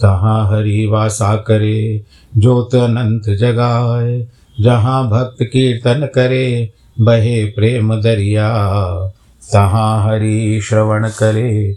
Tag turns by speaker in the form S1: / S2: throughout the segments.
S1: तहाँ हरि वासा करे ज्योत अनंत जगाए, जहाँ भक्त कीर्तन करे, बहे प्रेम दरिया, तहाँ हरि श्रवण करे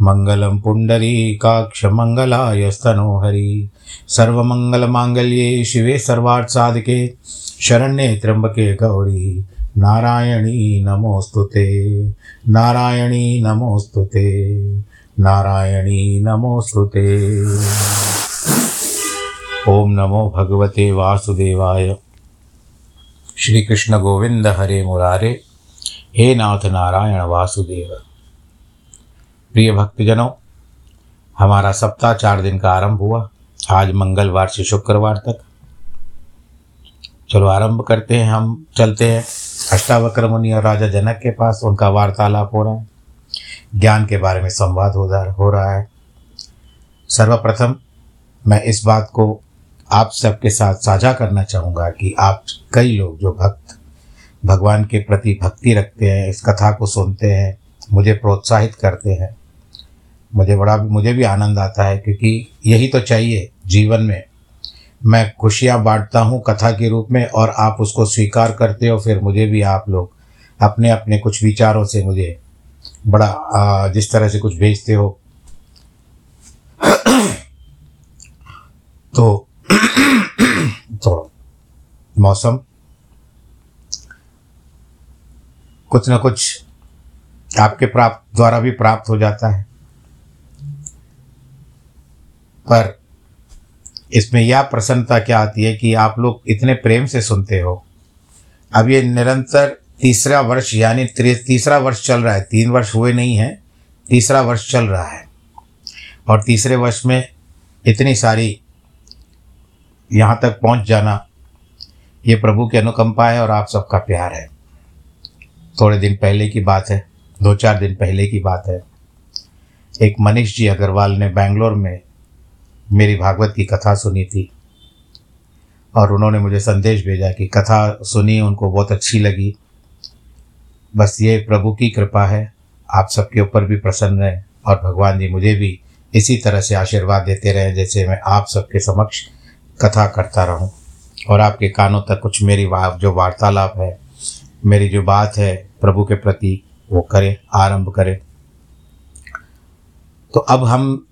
S1: मङ्गलं पुण्डरीकाक्षमङ्गलाय स्तनोहरि सर्वमङ्गलमाङ्गल्ये शिवे सर्वार्थसाधिके, शरण्ये त्र्यंबके गौरी। नारायणी नमोऽस्तु ते। नारायणी नमोऽस्तु ते। नारायणी नमोऽस्तु ते। ॐ नमो भगवते वासुदेवाय। श्री कृष्ण गोविंद हरे मुरारे। हे नाथ नारायण वासुदेव। प्रिय भक्तजनों, हमारा सप्ताह चार दिन का आरंभ हुआ। आज मंगलवार से शुक्रवार तक। चलो आरंभ करते हैं हम, चलते हैं। अष्टावक्र मुनि और राजा जनक के पास उनका वार्तालाप हो रहा है। ज्ञान के बारे में संवाद हो हो रहा है। सर्वप्रथम मैं इस बात को आप सबके साथ साझा करना चाहूँगा कि आप कई लोग जो भक्त, भगवान के प्रति भक्ति रखते हैं, इस कथा को सुनते हैं, मुझे प्रोत्साहित करते हैं। मुझे बड़ा, मुझे भी आनंद आता है क्योंकि यही तो चाहिए जीवन में। मैं खुशियाँ बांटता हूँ कथा के रूप में और आप उसको स्वीकार करते हो, फिर मुझे भी आप लोग अपने अपने कुछ विचारों से मुझे बड़ा जिस तरह से कुछ भेजते हो। तो तो मौसम। कुछ ना कुछ आपके प्राप्त, द्वारा भी प्राप्त हो जाता है। पर इसमें यह प्रसन्नता क्या आती है कि आप लोग इतने प्रेम से सुनते हो। अब ये निरंतर तीसरा वर्ष, यानी तीसरा वर्ष चल रहा है। तीन वर्ष हुए नहीं हैं, तीसरा वर्ष चल रहा है। और तीसरे वर्ष में इतनी सारी यहाँ तक पहुँच जाना, ये प्रभु की अनुकंपा है और आप सबका प्यार है। थोड़े दिन पहले की बात है, दो चार दिन पहले की बात है। एक मनीष जी अग्रवाल ने बैंगलोर में मेरी भागवत की कथा सुनी थी। और उन्होंने मुझे संदेश भेजा कि कथा सुनी, उनको बहुत अच्छी लगी। बस ये प्रभु की कृपा है, आप सबके ऊपर भी प्रसन्न रहे और भगवान जी मुझे भी इसी तरह से आशीर्वाद देते रहे, जैसे मैं आप सबके समक्ष कथा करता रहूँ। और आपके कानों तक कुछ मेरी जो वार्तालाप है, मेरी जो बात है प्रभु के प्रति, वो करें, आरंभ करें। तो अब हम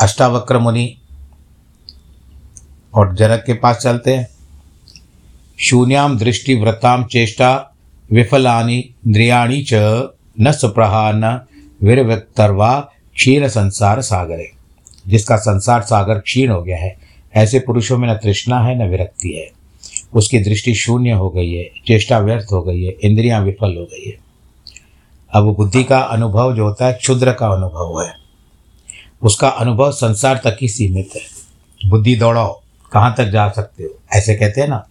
S1: अष्टावक्र मुनि और जनक के पास चलते हैं। शून्याम दृष्टि व्रताम चेष्टा विफलानी इंद्रियाणी च न सुप्रहा न वीरव्यक्तरवा क्षीण संसार सागरे। जिसका संसार सागर क्षीण हो गया है, ऐसे पुरुषों में न तृष्णा है, न विरक्ति है। उसकी दृष्टि शून्य हो गई है, चेष्टा व्यर्थ हो गई है, इंद्रियाँ विफल हो गई है। अब बुद्धि का अनुभव जो होता है, क्षुद्र का अनुभव है। उसका अनुभव संसार तक ही सीमित है। बुद्धि दौड़ाओ। कहाँ तक जा सकते हो? ऐसे कहते हैं ना।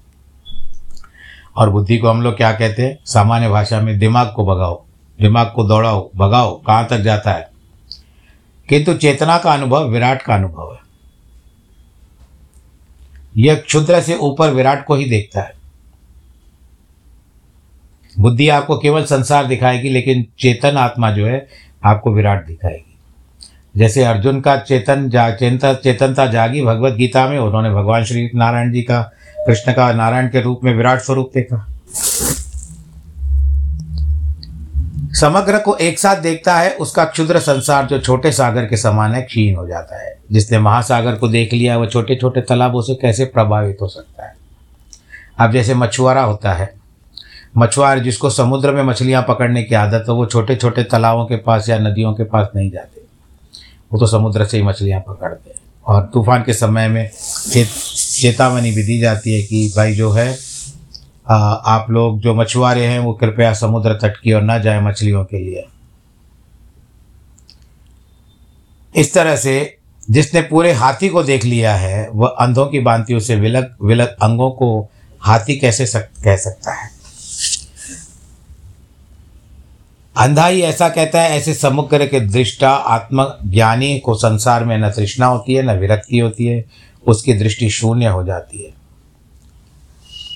S1: और बुद्धि को हम लोग क्या कहते हैं? सामान्य भाषा में दिमाग को भगाओ। दिमाग को दौड़ाओ, भगाओ, कहाँ तक जाता है? किंतु चेतना का अनुभव विराट का अनुभव है। यह क्षुद्र से ऊपर विराट को ही देखता है। बुद्धि आपको केवल संसार दिखाएगी, लेकिन चेतन आत्मा जो है, आपको विराट दिखाएगी। जैसे अर्जुन का चेतन जा, चेतन, चेतनता जागी भगवत गीता में, उन्होंने भगवान श्री नारायण जी का, कृष्ण का नारायण के रूप में विराट स्वरूप देखा। समग्र को एक साथ देखता है, उसका क्षुद्र संसार जो छोटे सागर के समान है, क्षीण हो जाता है। जिसने महासागर को देख लिया, वह छोटे छोटे तालाबों से कैसे प्रभावित हो सकता है? अब जैसे मछुआरा होता है, मछुआर जिसको समुद्र में मछलियाँ पकड़ने की आदत हो, वो छोटे छोटे तालाबों के पास या नदियों के पास नहीं जाते। वो तो समुद्र से ही मछलियाँ पकड़ते हैं। और तूफ़ान के समय में चेत चेतावनी भी दी जाती है कि भाई जो है आ, आप लोग जो मछुआरे हैं वो कृपया समुद्र तट की ओर न जाए मछलियों के लिए। इस तरह से जिसने पूरे हाथी को देख लिया है वह अंधों की बांतियों से विलग विलग अंगों को हाथी कैसे सक, कह सकता है? अंधा ही ऐसा कहता है, ऐसे समुद्र के दृष्टा आत्मज्ञानी को संसार में न तृष्णा होती है, न विरक्ति होती है, उसकी दृष्टि शून्य हो जाती है।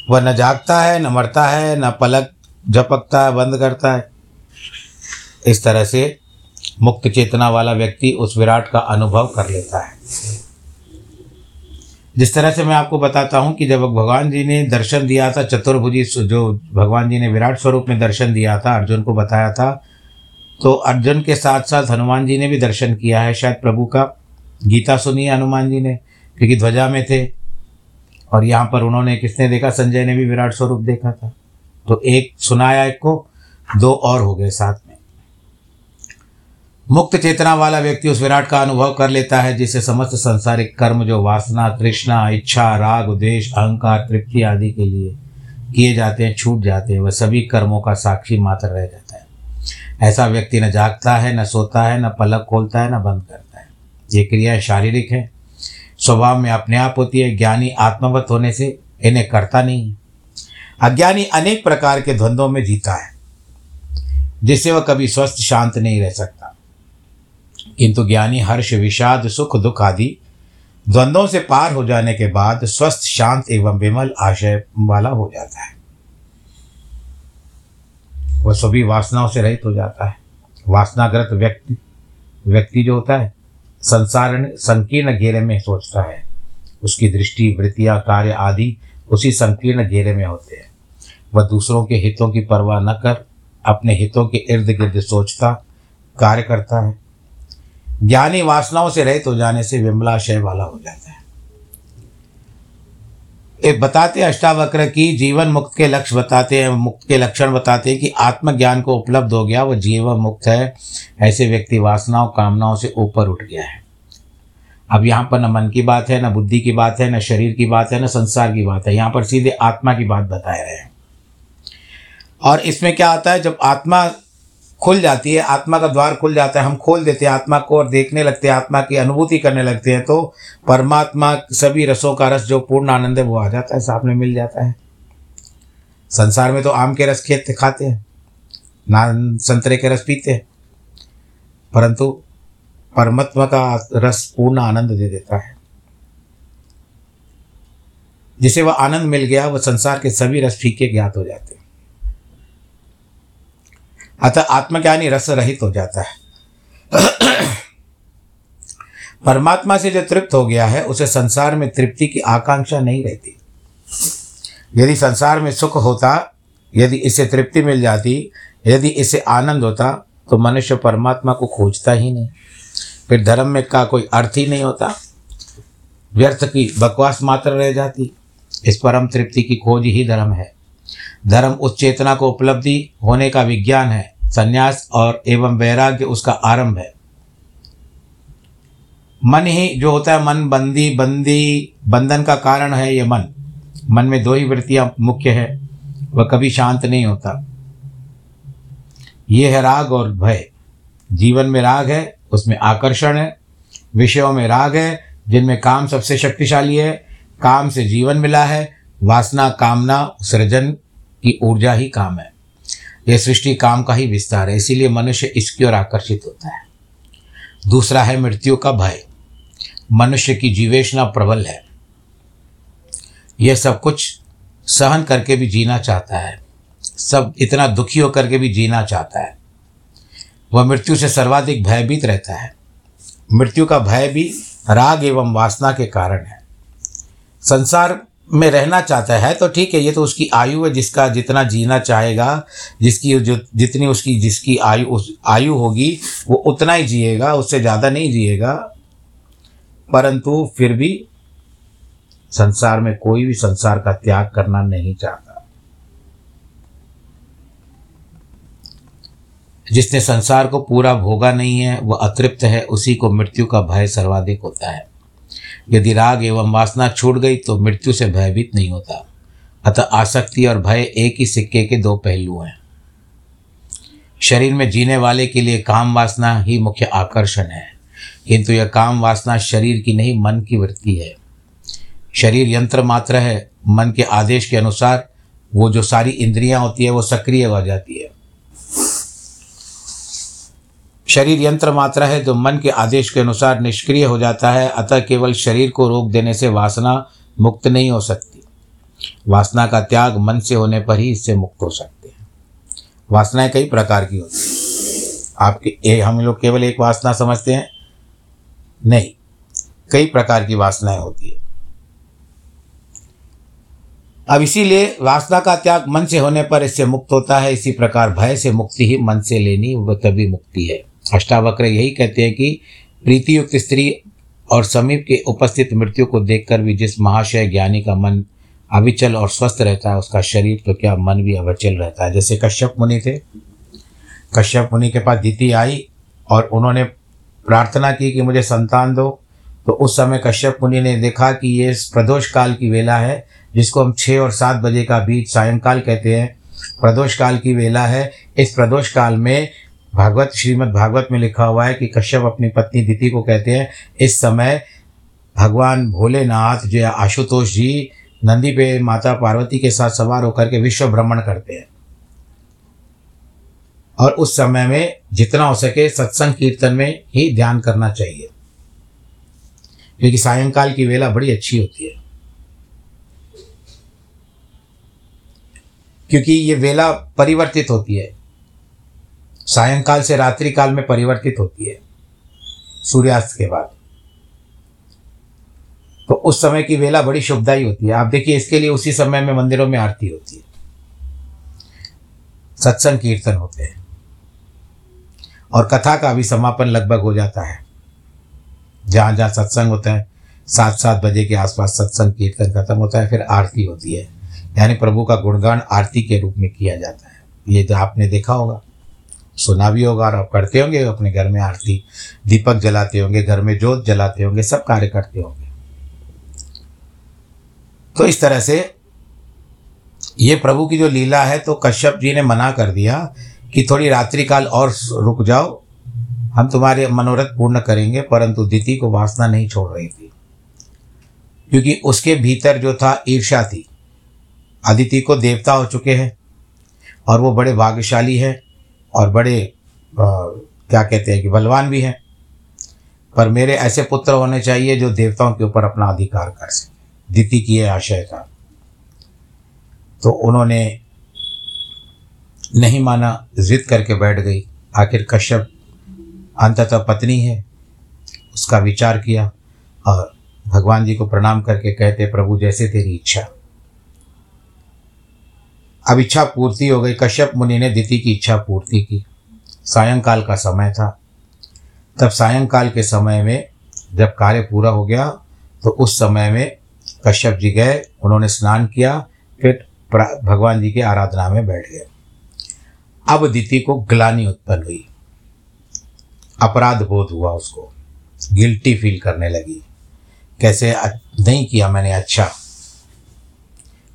S1: वह न जागता है, न मरता है, न पलक झपकता है, बंद करता है। इस तरह से मुक्त चेतना वाला व्यक्ति उस विराट का अनुभव कर लेता है। जिस तरह से मैं आपको बताता हूँ कि जब भगवान जी ने दर्शन दिया था, चतुर्भुजी जो भगवान जी ने विराट स्वरूप में दर्शन दिया था, अर्जुन को बताया था तो अर्जुन के साथ साथ हनुमान जी ने भी दर्शन किया है शायद प्रभु का। गीता सुनी है हनुमान जी ने, क्योंकि ध्वजा में थे। और यहाँ पर उन्होंने किसने देखा? संजय ने भी विराट स्वरूप देखा था। तो एक सुनाया एक को, दो और हो गए साथ में। मुक्त चेतना वाला व्यक्ति उस विराट का अनुभव कर लेता है जिससे समस्त संसारिक कर्म, जो वासना, तृष्णा, इच्छा, राग उद्देश्य अहंकार, तृप्ति आदि के लिए किए जाते हैं, छूट जाते हैं, वह सभी कर्मों का साक्षी मात्र रह जाता है। ऐसा व्यक्ति न जागता है, न सोता है, न पलक खोलता है, न बंद करता है। ये क्रियाएँ शारीरिक है। स्वभाव में अपने आप होती है। ज्ञानी आत्मवत होने से इन्हें करता नहीं है। अज्ञानी अनेक प्रकार के द्वंद्वों में जीता है, जिससे वह कभी स्वस्थ, शांत नहीं रह सकता। किंतु ज्ञानी हर्ष, विषाद, सुख, दुख आदि द्वंद्वों से पार हो जाने के बाद स्वस्थ, शांत एवं विमल आशय वाला हो जाता है। वह सभी वासनाओं से रहित हो जाता है। वासनाग्रत व्यक्ति व्यक्ति जो होता है संसार संकीर्ण घेरे में सोचता है। उसकी दृष्टि, वृत्तियाँ, कार्य आदि उसी संकीर्ण घेरे में होते हैं। वह दूसरों के हितों की परवाह न कर, अपने हितों के इर्द गिर्द सोचता, कार्य करता है। ज्ञानी वासनाओं से रहित हो जाने से विमलाशय वाला हो जाता है। एक बताते अष्टावक्र की जीवन मुक्त के लक्ष्य बताते हैं, मुक्त के लक्षण बताते हैं कि आत्मज्ञान को उपलब्ध हो गया वह जीवन मुक्त है, ऐसे व्यक्ति वासनाओं, कामनाओं से ऊपर उठ गया है। अब यहाँ पर न मन की बात है, न बुद्धि की बात है, न शरीर की बात है, न संसार की बात है, यहाँ पर सीधे आत्मा की बात बता रहे हैं। और इसमें क्या आता है, जब आत्मा खुल जाती है, आत्मा का द्वार खुल जाता है, हम खोल देते हैं, आत्मा को और देखने लगते हैं, आत्मा की अनुभूति करने लगते हैं तो परमात्मा सभी रसों का रस, जो पूर्ण आनंद है, वो आ जाता है, सामने मिल जाता है। संसार में तो आम के रस खेत खाते हैं, ना संतरे के रस पीते हैं, परंतु परमात्मा का रस पूर्ण आनंद दे देता है। जिसे वह आनंद मिल गया, वह संसार के सभी रस फीके ज्ञात हो जाते हैं। अतः आत्मज्ञानी रस रहित हो जाता है। परमात्मा से जो तृप्त हो गया है, उसे संसार में तृप्ति की आकांक्षा नहीं रहती। यदि संसार में सुख होता, यदि इससे तृप्ति मिल जाती, यदि इससे आनंद होता तो मनुष्य परमात्मा को खोजता ही नहीं। फिर धर्म में का कोई अर्थ ही नहीं होता। व्यर्थ की बकवास मात्र रह जाती। इस परम तृप्ति की खोज ही धर्म है। धर्म उस चेतना को उपलब्धि होने का विज्ञान है, संन्यास और एवं वैराग्य उसका आरंभ है। मन ही जो होता है मन, बंदी बंदी, बंधन का कारण है ये मन। मन में दो ही वृत्तियाँ मुख्य है, वह कभी शांत नहीं होता। ये है राग और भय। जीवन में राग है, उसमें आकर्षण है, विषयों में राग है, जिनमें काम सबसे शक्तिशाली है, काम से जीवन मिला है वासना, कामना, सृजन की ऊर्जा ही काम है। यह सृष्टि काम का ही विस्तार है, इसीलिए मनुष्य इसकी ओर आकर्षित होता है। दूसरा है मृत्यु का भय। मनुष्य की जीवेशना प्रबल है। यह सब कुछ सहन करके भी जीना चाहता है। सब इतना दुखी होकर के भी जीना चाहता है। वह मृत्यु से सर्वाधिक भयभीत रहता है। मृत्यु का भय भी राग एवं वासना के कारण है। संसार में रहना चाहता है तो ठीक है, ये तो उसकी आयु है, जिसका जितना जीना चाहेगा, जिसकी जो जितनी उसकी जिसकी आयु, उस आयु होगी, वो उतना ही जिएगा, उससे ज़्यादा नहीं जिएगा। परंतु फिर भी संसार में कोई भी संसार का त्याग करना नहीं चाहता। जिसने संसार को पूरा भोगा नहीं है, वह अतृप्त है, उसी को मृत्यु का भय सर्वाधिक होता है। यदि राग एवं वासना छूट गई तो मृत्यु से भयभीत नहीं होता। अतः आसक्ति और भय एक ही सिक्के के दो पहलू हैं। शरीर में जीने वाले के लिए काम वासना ही मुख्य आकर्षण है। किंतु यह काम वासना शरीर की नहीं, मन की वृत्ति है। शरीर यंत्र मात्र है, मन के आदेश के अनुसार वो जो सारी इंद्रियाँ होती है, वो सक्रिय हो जाती है। शरीर यंत्र मात्रा है जो मन के आदेश के अनुसार निष्क्रिय हो जाता है अतः केवल शरीर को रोक देने से वासना मुक्त नहीं हो सकती। वासना का त्याग मन से होने पर ही इससे मुक्त हो सकते हैं। वासनाएँ कई प्रकार की होती हैं। आपके ए, हम लोग केवल एक वासना समझते हैं? नहीं कई प्रकार की वासनाएँ होती है। अब इसीलिए वासना का त्याग मन से होने पर इससे मुक्त होता है इसी प्रकार भय से मुक्ति ही मन से लेनी वह तभी मुक्ति है। अष्टावक्र यही कहते हैं कि प्रीतियुक्त स्त्री और समीप के उपस्थित मृत्यु को देखकर भी जिस महाशय ज्ञानी का मन अविचल और स्वस्थ रहता है, उसका शरीर तो क्या मन भी अविचल रहता है। जैसे कश्यप मुनि थे। कश्यप मुनि के पास दीति आई और उन्होंने प्रार्थना की कि मुझे संतान दो। तो उस समय कश्यप मुनि ने देखा कि ये प्रदोष काल की वेला है, जिसको हम छः और सात बजे का बीच सायंकाल कहते हैं। प्रदोष काल की वेला है। इस प्रदोष काल में भागवत, श्रीमद् भागवत में लिखा हुआ है कि कश्यप अपनी पत्नी दिति को कहते हैं, इस समय भगवान भोलेनाथ जो आशुतोष जी नंदी पे माता पार्वती के साथ सवार होकर के विश्व भ्रमण करते हैं। और उस समय में जितना हो सके सत्संग कीर्तन में ही ध्यान करना चाहिए। क्योंकि सायंकाल की वेला बड़ी अच्छी होती है। क्योंकि ये वेला परिवर्तित होती है। सायंकाल से रात्रि काल में परिवर्तित होती है, सूर्यास्त के बाद। तो उस समय की वेला बड़ी शुभदायी होती है। आप देखिए, इसके लिए उसी समय में मंदिरों में आरती होती है। सत्संग कीर्तन होते हैं। और कथा का भी समापन लगभग हो जाता है। जहाँ जहाँ सत्संग होता है सात सात बजे के आसपास सत्संग कीर्तन खत्म होता है, फिर आरती होती है। यानी प्रभु का गुणगान आरती के रूप में किया जाता है। ये तो आपने देखा होगा। सुना भी होगा और आप करते होंगे अपने घर में आरती। दीपक जलाते होंगे, घर में जोत जलाते होंगे, सब कार्य करते होंगे। तो इस तरह से ये प्रभु की जो लीला है तो कश्यप जी ने मना कर दिया कि थोड़ी रात्रि काल और रुक जाओ, हम तुम्हारे मनोरथ पूर्ण करेंगे, परंतु दिति को वासना नहीं छोड़ रही थी। क्योंकि उसके भीतर जो था ईर्षा थी। अदिति को देवता हो चुके हैं, और वो बड़े भाग्यशाली हैं। और बड़े आ, क्या कहते हैं कि बलवान भी हैं। पर मेरे ऐसे पुत्र होने चाहिए जो देवताओं के ऊपर अपना अधिकार कर सके। दिति की यह आशय था तो उन्होंने नहीं माना जिद करके बैठ गई। आखिर कश्यप अंततः पत्नी है उसका विचार किया और भगवान जी को प्रणाम करके कहते प्रभु जैसे तेरी इच्छा अब इच्छा पूर्ति हो गई। कश्यप मुनि ने दिति की इच्छा पूर्ति की। सायंकाल का समय था। तब सायंकाल के समय में जब कार्य पूरा हो गया तो उस समय में कश्यप जी गए, उन्होंने स्नान किया, फिर भगवान जी की आराधना में बैठ गए। अब दिति को ग्लानी उत्पन्न हुई। अपराध बोध हुआ उसको। गिल्टी फील करने लगी। कैसे नहीं किया मैंने अच्छा।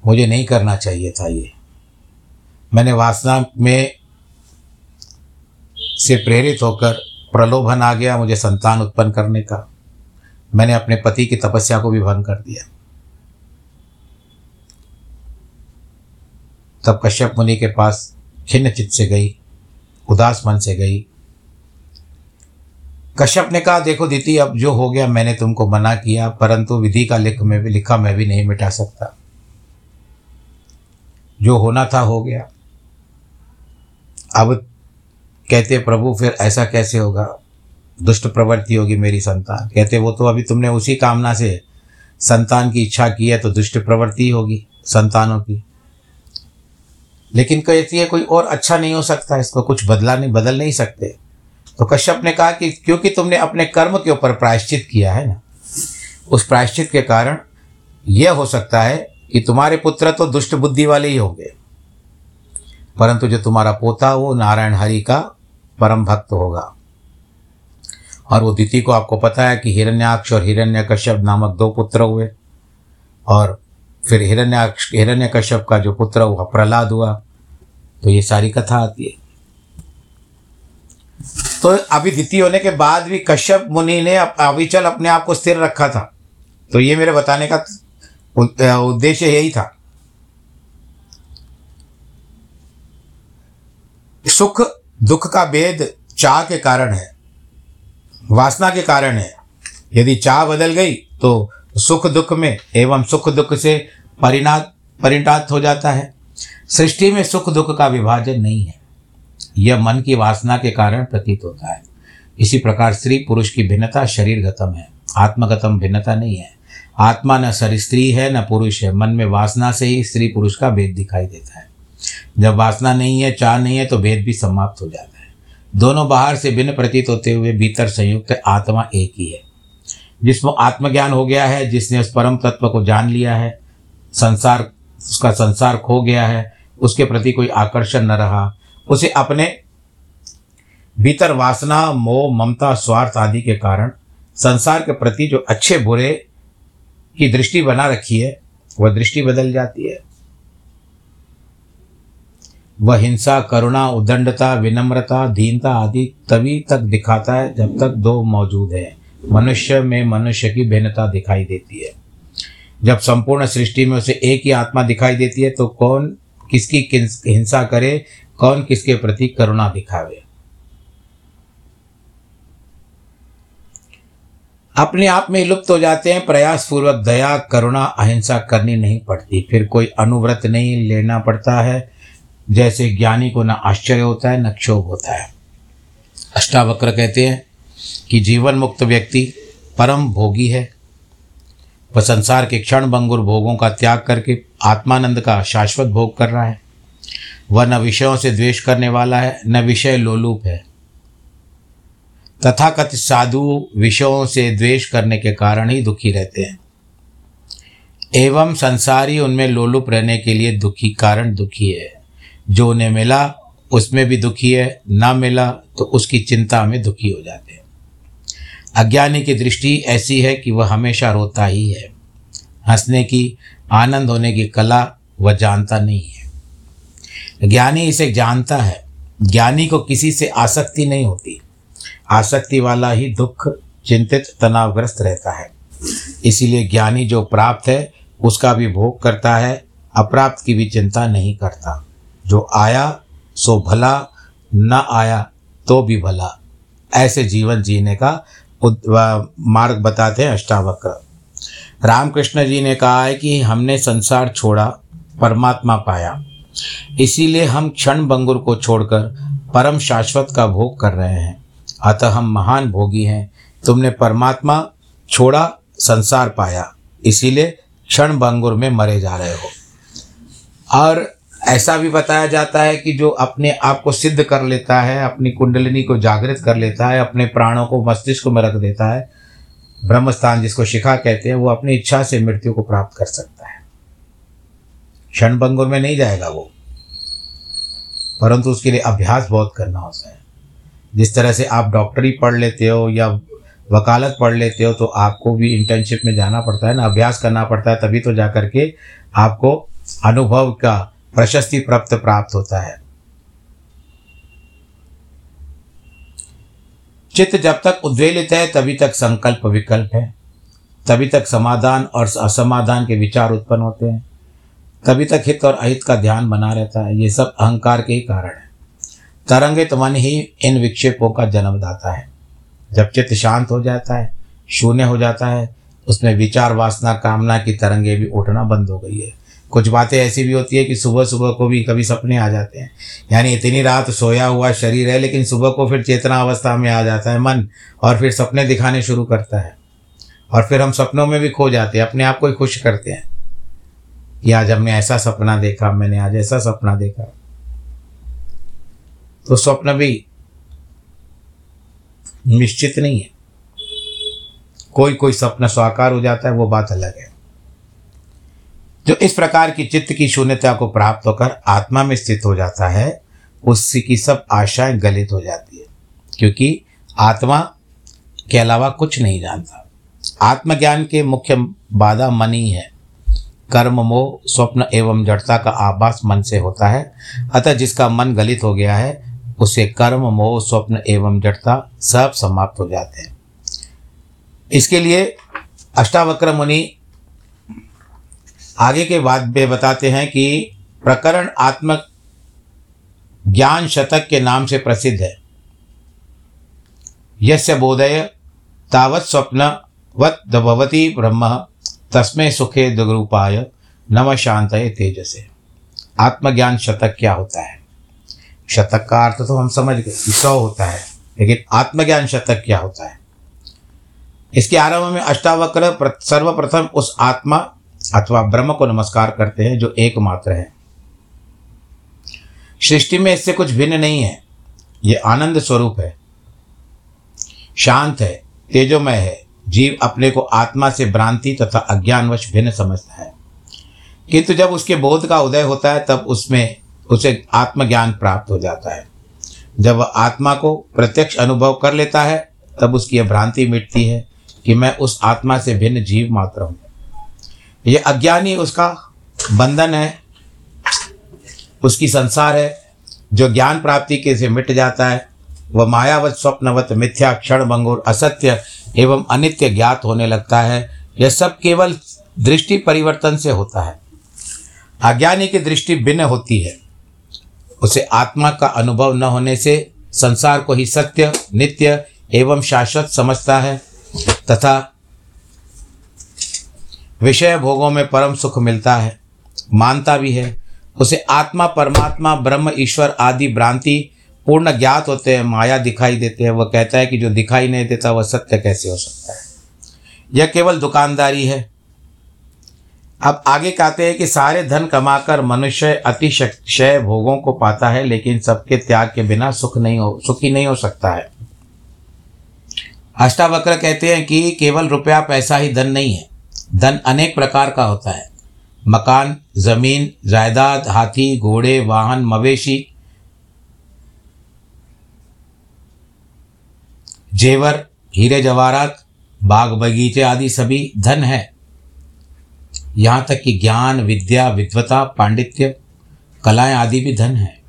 S1: मुझे नहीं करना चाहिए था ये। मैंने वासना में से प्रेरित होकर प्रलोभन आ गया मुझे संतान उत्पन्न करने का। मैंने अपने पति की तपस्या को भी भंग कर दिया। तब कश्यप मुनि के पास खिन्न चित्त से गई, उदास मन से गई। कश्यप ने कहा, देखो दीति अब जो हो गया मैंने तुमको मना किया, परंतु विधि का लिख में भी लिखा मैं भी नहीं मिटा सकता। जो होना था हो गया। अब कहते प्रभु, फिर ऐसा कैसे होगा? दुष्ट प्रवृत्ति होगी मेरी संतान। कहते वो तो अभी तुमने उसी कामना से संतान की इच्छा की है तो दुष्ट प्रवृत्ति होगी संतानों की। लेकिन कहती है, कोई और अच्छा नहीं हो सकता, इसको कुछ बदला नहीं, बदल नहीं सकते। तो कश्यप ने कहा कि क्योंकि तुमने अपने कर्म के ऊपर प्रायश्चित किया है ना, उस प्रायश्चित के कारण यह हो सकता है कि तुम्हारे पुत्र तो दुष्ट बुद्धि वाले ही होंगे। परंतु जो तुम्हारा पोता वो नारायण हरि का परम भक्त होगा। और वो दिति को आपको पता है कि हिरण्याक्ष और हिरण्य कश्यप नामक दो पुत्र हुए। और फिर हिरण्याक्ष हिरण्य कश्यप का जो पुत्र हुआ, प्रहलाद हुआ। तो ये सारी कथा आती है। तो अभी द्वितीय होने के बाद भी कश्यप मुनि ने अविचल अपने आप को स्थिर रखा था। तो ये मेरे बताने का उद्देश्य यही था। सुख, दुख का भेद चाह के कारण है, वासना के कारण है। यदि चाह बदल गई तो सुख दुख में एवं सुख दुख से परिणात परिणात हो जाता है। सृष्टि में सुख दुख का विभाजन नहीं है। यह मन की वासना के कारण प्रतीत होता है। इसी प्रकार स्त्री पुरुष की भिन्नता शरीरगतम है, आत्मगतम भिन्नता नहीं है। आत्मा न सर स्त्री है, न पुरुष है। मन में वासना से ही स्त्री पुरुष का भेद दिखाई देता है। जब वासना नहीं है, चाह नहीं है तो भेद भी समाप्त हो जाता है। दोनों बाहर से भिन्न प्रतीत होते हुए भीतर संयुक्त आत्मा एक ही है। जिसमें आत्मज्ञान हो गया है, जिसने उस परम तत्व को जान लिया है, संसार, उसका संसार खो गया है, उसके प्रति कोई आकर्षण न रहा, उसे अपने भीतर वासना, मोह, ममता, स्वार्थ आदि के कारण संसार के प्रति जो अच्छे बुरे की दृष्टि बना रखी है, वह दृष्टि बदल जाती है। वह हिंसा, करुणा, उदंडता, विनम्रता, दीनता आदि तभी तक दिखाता है जब तक दो मौजूद है। मनुष्य में मनुष्य की भिन्नता दिखाई देती है। जब संपूर्ण सृष्टि में उसे एक ही आत्मा दिखाई देती है तो कौन किसकी हिंसा करे, कौन किसके प्रति करुणा दिखावे? अपने आप में लुप्त हो जाते हैं प्रयास पूर्वक दया, करुणा, अहिंसा करनी नहीं पड़ती। फिर कोई अनुव्रत नहीं लेना पड़ता है जैसे ज्ञानी को न आश्चर्य होता है, न क्षोभ होता है। अष्टावक्र कहते हैं कि जीवन मुक्त व्यक्ति परम भोगी है। वह संसार के क्षण भंगुर भोगों का त्याग करके आत्मानंद का शाश्वत भोग कर रहा है। वह न विषयों से द्वेष करने वाला है, न विषय लोलूप है। तथाकथित साधु विषयों से द्वेष करने के कारण ही दुखी रहते हैं। एवं संसारी उनमें लोलुप रहने के लिए दुखी कारण दुखी है। जो उन्हें मिला, उसमें भी दुखी है, ना मिला तो उसकी चिंता में दुखी हो जाते हैं। अज्ञानी की दृष्टि ऐसी है कि वह हमेशा रोता ही है। हंसने की, आनंद होने की कला वह जानता नहीं है। ज्ञानी इसे जानता है। ज्ञानी को किसी से आसक्ति नहीं होती। आसक्ति वाला ही दुख, चिंतित, तनावग्रस्त रहता है। इसीलिए ज्ञानी जो प्राप्त है, उसका भी भोग करता है, अप्राप्त की भी चिंता नहीं करता। जो आया, सो भला, न आया तो भी भला। ऐसे जीवन जीने का मार्ग बताते हैं अष्टावक्र। रामकृष्ण जी ने कहा है कि हमने संसार छोड़ा, परमात्मा पाया। इसीलिए हम क्षण बंगुर को छोड़कर परम शाश्वत का भोग कर रहे हैं। अतः हम महान भोगी हैं। तुमने परमात्मा छोड़ा, संसार पाया। इसीलिए क्षण भंगुर में मरे जा रहे हो। और ऐसा भी बताया जाता है कि जो अपने आप को सिद्ध कर लेता है, अपनी कुंडलिनी को जागृत कर लेता है, अपने प्राणों को मस्तिष्क में रख देता है, ब्रह्मस्थान जिसको शिखा कहते हैं, वो अपनी इच्छा से मृत्यु को प्राप्त कर सकता है। क्षण भंगुर में नहीं जाएगा वो। परंतु उसके लिए अभ्यास बहुत करना होता है। जिस तरह से आप डॉक्टरी पढ़ लेते हो या वकालत पढ़ लेते हो तो आपको भी इंटर्नशिप में जाना पड़ता है ना, अभ्यास करना पड़ता है, तभी तो जा करके आपको अनुभव का प्रशस्ति प्राप्त प्राप्त होता है। चित्त जब तक उद्वेलित है, तभी तक संकल्प विकल्प है। तभी तक समाधान और असमाधान के विचार उत्पन्न होते हैं। तभी तक हित और अहित का ध्यान बना रहता है। ये सब अहंकार के ही कारण है। तरंगित मन ही इन विक्षेपों का जन्मदाता है। जब चित्त शांत हो जाता है, शून्य हो जाता है, उसमें विचार वासना, कामना की तरंगे भी उठना बंद हो गई है। कुछ बातें ऐसी भी होती है कि सुबह सुबह को भी कभी सपने आ जाते हैं। यानी इतनी रात सोया हुआ शरीर है, लेकिन सुबह को फिर चेतना अवस्था में आ जाता है मन, और फिर सपने दिखाने शुरू करता है। और फिर हम सपनों में भी खो जाते हैं, अपने आप को ही खुश करते हैं कि आज हमने ऐसा सपना देखा, मैंने आज ऐसा सपना देखा। तो स्वप्न भी निश्चित नहीं है। कोई कोई सपना साकार हो जाता है, वो बात अलग है। जो इस प्रकार की चित्त की शून्यता को प्राप्त होकर आत्मा में स्थित हो जाता है उसकी की सब आशाएँ गलित हो जाती है। क्योंकि आत्मा के अलावा कुछ नहीं जानता। आत्मज्ञान के मुख्य बाधा मन ही है। कर्म, मोह, स्वप्न एवं जड़ता का आभास मन से होता है। अतः जिसका मन गलित हो गया है, उसे कर्म, मोह, स्वप्न एवं जड़ता सब समाप्त हो जाते हैं। इसके लिए अष्टावक्र मुनि आगे के बाद में बताते हैं कि प्रकरण आत्म ज्ञान शतक के नाम से प्रसिद्ध है। यस्य बोधय तावत स्वप्न वत भवती ब्रह्म, तस्में सुखे दुग्रूपाय नम शांत तेजसे। आत्मज्ञान शतक क्या होता है? शतक का अर्थ तो हम समझ गए सौ होता है, लेकिन आत्मज्ञान शतक क्या होता है? इसके आरंभ में अष्टावक्र सर्वप्रथम उस आत्मा अथवा ब्रह्म को नमस्कार करते हैं जो एकमात्र है। सृष्टि में इससे कुछ भिन्न नहीं है। ये आनंद स्वरूप है। शांत है, तेजोमय है। जीव अपने को आत्मा से भ्रांति तथा अज्ञानवश भिन्न समझता है। किंतु जब उसके बोध का उदय होता है, तब उसमें उसे आत्मज्ञान प्राप्त हो जाता है। जब वह आत्मा को प्रत्यक्ष अनुभव कर लेता है, तब उसकी यह भ्रांति मिटती है कि मैं उस आत्मा से भिन्न जीव मात्र हूँ। ये अज्ञानी उसका बंधन है, उसकी संसार है, जो ज्ञान प्राप्ति के से मिट जाता है, वह मायावत, स्वप्नवत, मिथ्या, क्षण भंगुर असत्य एवं अनित्य ज्ञात होने लगता है। यह सब केवल दृष्टि परिवर्तन से होता है। अज्ञानी की दृष्टि भिन्न होती है। उसे आत्मा का अनुभव न होने से संसार को ही सत्य, नित्य एवं शाश्वत समझता है, तथा विषय भोगों में परम सुख मिलता है। मानता भी है। उसे आत्मा, परमात्मा, ब्रह्म, ईश्वर आदि भ्रांति पूर्ण ज्ञात होते हैं, माया दिखाई देते हैं। वह कहता है कि जो दिखाई नहीं देता, वह सत्य कैसे हो सकता है? यह केवल दुकानदारी है। अब आगे कहते हैं कि सारे धन कमाकर मनुष्य अतिशय भोगों को पाता है, लेकिन सबके त्याग के बिना सुख नहीं हो, सुखी नहीं हो सकता है। अष्टावक्र कहते हैं कि केवल रुपया, पैसा ही धन नहीं है। धन अनेक प्रकार का होता है। मकान, ज़मीन, जायदाद, हाथी, घोड़े, वाहन, मवेशी, जेवर, हीरे, जवाहरात, बाग बगीचे आदि सभी धन है। यहाँ तक कि ज्ञान, विद्या विद्वता पांडित्य, कलाएँ आदि भी धन है।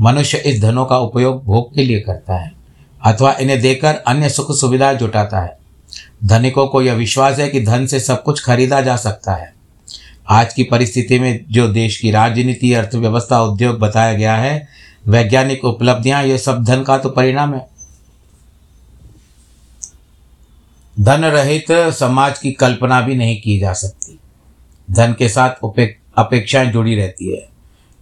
S1: मनुष्य इस धनों का उपयोग भोग के लिए करता है, अथवा इन्हें देकर अन्य सुख सुविधाएँ जुटाता है। धनिकों को यह विश्वास है कि धन से सब कुछ खरीदा जा सकता है। आज की परिस्थिति में जो देश की राजनीति, अर्थव्यवस्था, उद्योग बताया गया है, वैज्ञानिक उपलब्धियाँ, ये सब धन का तो परिणाम है। धन रहित समाज की कल्पना भी नहीं की जा सकती। धन के साथ अपेक्षाएँ जुड़ी रहती है।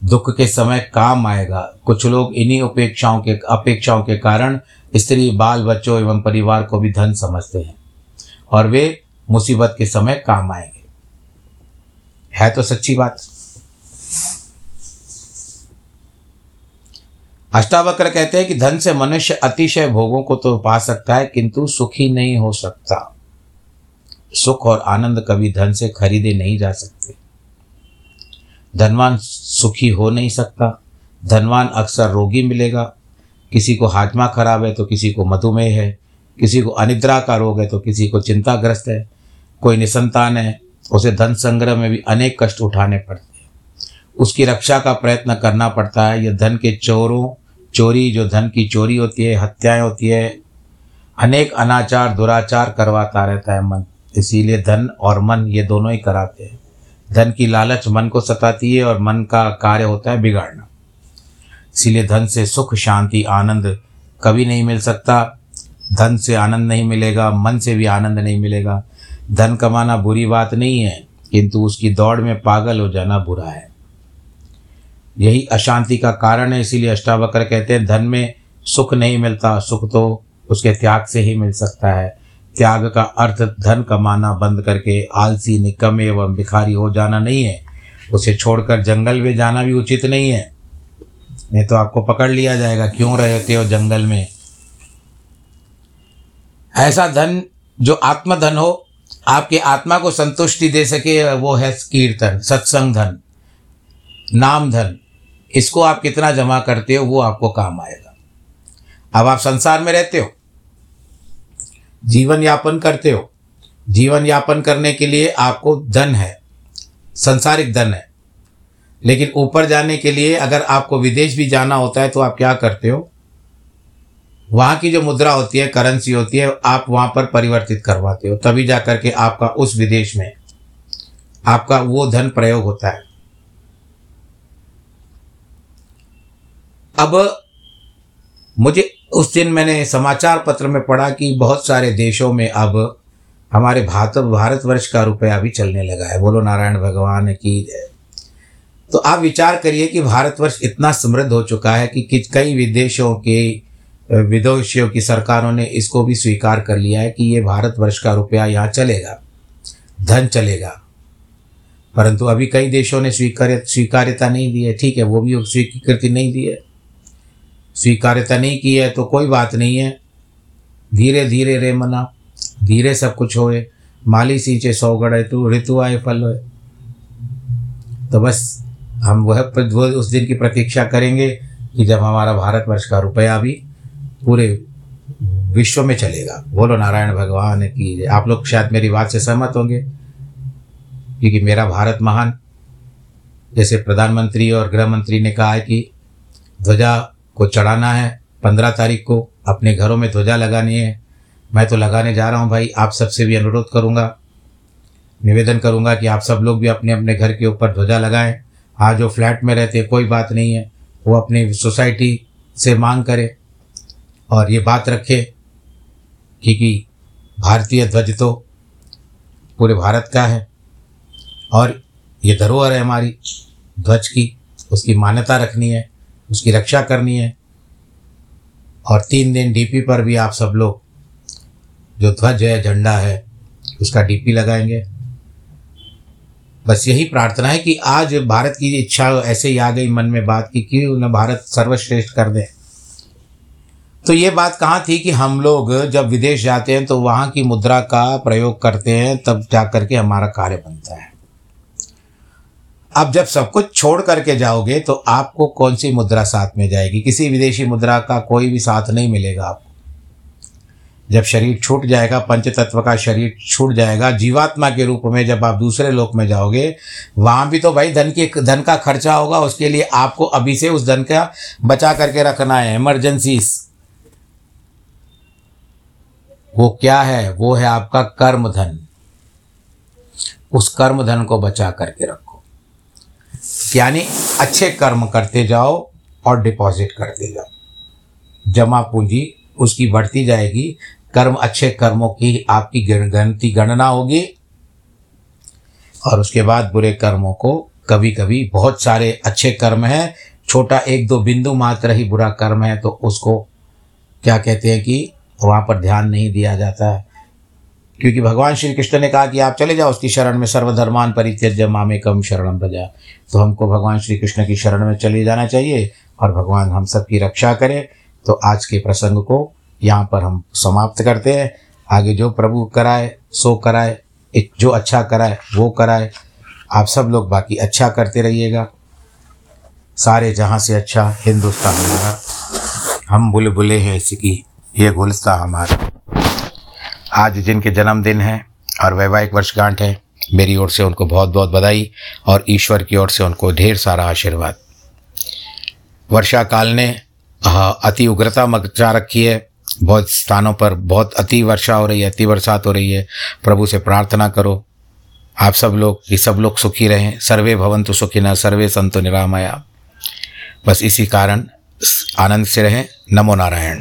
S1: दुख के समय काम आएगा। कुछ लोग इन्हीं उपेक्षाओं के अपेक्षाओं के कारण स्त्री, बाल बच्चों एवं परिवार को भी धन समझते हैं। और वे मुसीबत के समय काम आएँगे। है तो सच्ची बात। अष्टावक्र कहते हैं कि धन से मनुष्य अतिशय भोगों को तो पा सकता है, किंतु सुखी नहीं हो सकता। सुख और आनंद कभी धन से खरीदे नहीं जा सकते। धनवान सुखी हो नहीं सकता। धनवान अक्सर रोगी मिलेगा। किसी को हाजमा खराब है तो किसी को मधुमेह है। किसी को अनिद्रा का रोग है तो किसी को चिंताग्रस्त है, कोई निसंतान है, उसे धन संग्रह में भी अनेक कष्ट उठाने पड़ते हैं। उसकी रक्षा का प्रयत्न करना पड़ता है। यह धन के चोरों, चोरी जो धन की चोरी होती है, हत्याएँ होती है, अनेक अनाचार, दुराचार करवाता रहता है मन। इसीलिए धन और मन ये दोनों ही कराते हैं। धन की लालच मन को सताती है और मन का कार्य होता है बिगाड़ना। इसीलिए धन से सुख, शांति, आनंद कभी नहीं मिल सकता। धन से आनंद नहीं मिलेगा, मन से भी आनंद नहीं मिलेगा। धन कमाना बुरी बात नहीं है, किंतु उसकी दौड़ में पागल हो जाना बुरा है। यही अशांति का कारण है, इसीलिए अष्टावक्र कहते हैं, धन में सुख नहीं मिलता। सुख तो उसके त्याग से ही मिल सकता है। त्याग का अर्थ धन कमाना बंद करके आलसी, निकम एवं भिखारी हो जाना नहीं है। उसे छोड़कर जंगल में जाना भी उचित नहीं है। नहीं तो आपको पकड़ लिया जाएगा, क्यों रहते हो जंगल में? ऐसा धन, जो आत्मधन हो, आपके आत्मा को संतुष्टि दे सके, वो है कीर्तन, सत्संग धन, नाम धन। इसको आप कितना जमा करते हो, वो आपको काम आएगा। अब आप संसार में रहते हो, जीवन यापन करते हो, जीवन यापन करने के लिए आपको धन है, संसारिक धन है। लेकिन ऊपर जाने के लिए अगर आपको विदेश भी जाना होता है तो आप क्या करते हो? वहाँ की जो मुद्रा होती है करेंसी होती है, आप वहाँ पर परिवर्तित करवाते हो। तभी जा कर के आपका उस विदेश में आपका वो धन प्रयोग होता है। अब मुझे उस दिन मैंने समाचार पत्र में पढ़ा कि बहुत सारे देशों में अब हमारे भारत भारतवर्ष का रुपया भी चलने लगा है। बोलो नारायण भगवान की तो आप विचार करिए कि भारतवर्ष इतना समृद्ध हो चुका है कि कई विदेशों के विदेशियों की सरकारों ने इसको भी स्वीकार कर लिया है कि ये भारतवर्ष का रुपया यहाँ चलेगा, धन चलेगा। परंतु अभी कई देशों ने स्वीकार स्वीकार्यता नहीं दी है। ठीक है, वो भी स्वीकृति नहीं दी है। स्वीकार्यता नहीं की है तो कोई बात नहीं है। धीरे धीरे रे मना, धीरे सब कुछ होए। माली सींचे सौ गड़े तू ऋतु आए, फल होए। तो बस हम वह उस दिन की प्रतीक्षा करेंगे कि जब हमारा भारतवर्ष का रुपया भी पूरे विश्व में चलेगा। बोलो, नारायण भगवान की, आप लोग शायद मेरी बात से सहमत होंगे, क्योंकि मेरा भारत महान। जैसे प्रधानमंत्री और गृह मंत्री ने कहा है कि ध्वजा को चढ़ाना है, पंद्रह तारीख को अपने घरों में ध्वजा लगानी है। मैं तो लगाने जा रहा हूँ भाई, आप सबसे भी अनुरोध करूँगा, निवेदन करूँगा कि आप सब लोग भी अपने अपने घर के ऊपर ध्वजा लगाएँ। हाँ जो फ्लैट में रहते हैं कोई बात नहीं है। वो अपनी सोसाइटी से मांग करे। और ये बात रखे क्योंकि भारतीय ध्वज तो पूरे भारत का है और ये धरोहर है हमारी ध्वज की, उसकी मान्यता रखनी है, उसकी रक्षा करनी है। और तीन दिन डीपी पर भी आप सब लोग जो ध्वज है, झंडा है, उसका डीपी लगाएँगे। बस यही प्रार्थना है कि आज भारत की इच्छा ऐसे ही आ गई मन में बात की, क्यों न भारत सर्वश्रेष्ठ कर दें। तो ये बात कहाँ थी कि हम लोग जब विदेश जाते हैं तो वहाँ की मुद्रा का प्रयोग करते हैं, तब जा कर के हमारा कार्य बनता है। अब जब सब कुछ छोड़ करके जाओगे तो आपको कौन सी मुद्रा साथ में जाएगी? किसी विदेशी मुद्रा का कोई भी साथ नहीं मिलेगा आपको। जब शरीर छूट जाएगा पंच तत्व का शरीर छूट जाएगा, जीवात्मा के रूप में जब आप दूसरे लोक में जाओगे, वहाँ भी तो भाई धन की, धन का खर्चा होगा, उसके लिए आपको अभी से उस धन का बचा करके रखना है। इमरजेंसीज वो क्या है? वो है आपका कर्म धन उस कर्म धन को बचा करके रखो। यानी अच्छे कर्म करते जाओ और डिपॉजिट करते जाओ। जमा पूंजी उसकी बढ़ती जाएगी, कर्म, अच्छे कर्मों की आपकी गणती, गणना होगी। और उसके बाद बुरे कर्मों को कभी कभी बहुत सारे अच्छे कर्म हैं, छोटा एक दो बिंदु मात्र ही बुरा कर्म है तो उसको क्या कहते हैं कि वहाँ पर ध्यान नहीं दिया जाता। है क्योंकि भगवान श्री कृष्ण ने कहा कि आप चले जाओ उसकी शरण में, सर्वधर्मान परित्यज्य मामे कम शरणम प्रजा। तो हमको भगवान श्री कृष्ण की शरण में चले जाना चाहिए और भगवान हम सबकी रक्षा करें। तो आज के प्रसंग को यहाँ पर हम समाप्त करते हैं। आगे जो प्रभु कराए, सो कराए जो अच्छा कराए, वो कराए। आप सब लोग बाकी अच्छा करते रहिएगा। सारे जहाँ से अच्छा हिंदुस्तान हम बुलबुले हैं इसकी ये गुलस्ता हमारा। आज जिनके जन्मदिन है और वैवाहिक वर्षगांठ है, मेरी ओर से उनको बहुत बहुत बधाई और ईश्वर की ओर से उनको ढेर सारा आशीर्वाद। वर्षा काल ने अति उग्रता मचा रखी है। बहुत स्थानों पर बहुत अति वर्षा हो रही है, अति बरसात हो रही है। प्रभु से प्रार्थना करो। आप सब लोग कि सब लोग सुखी रहें। सर्वे भवंतु सुखी न, सर्वे संतु निरामया। बस इसी कारण आनंद से रहें। नमो नारायण।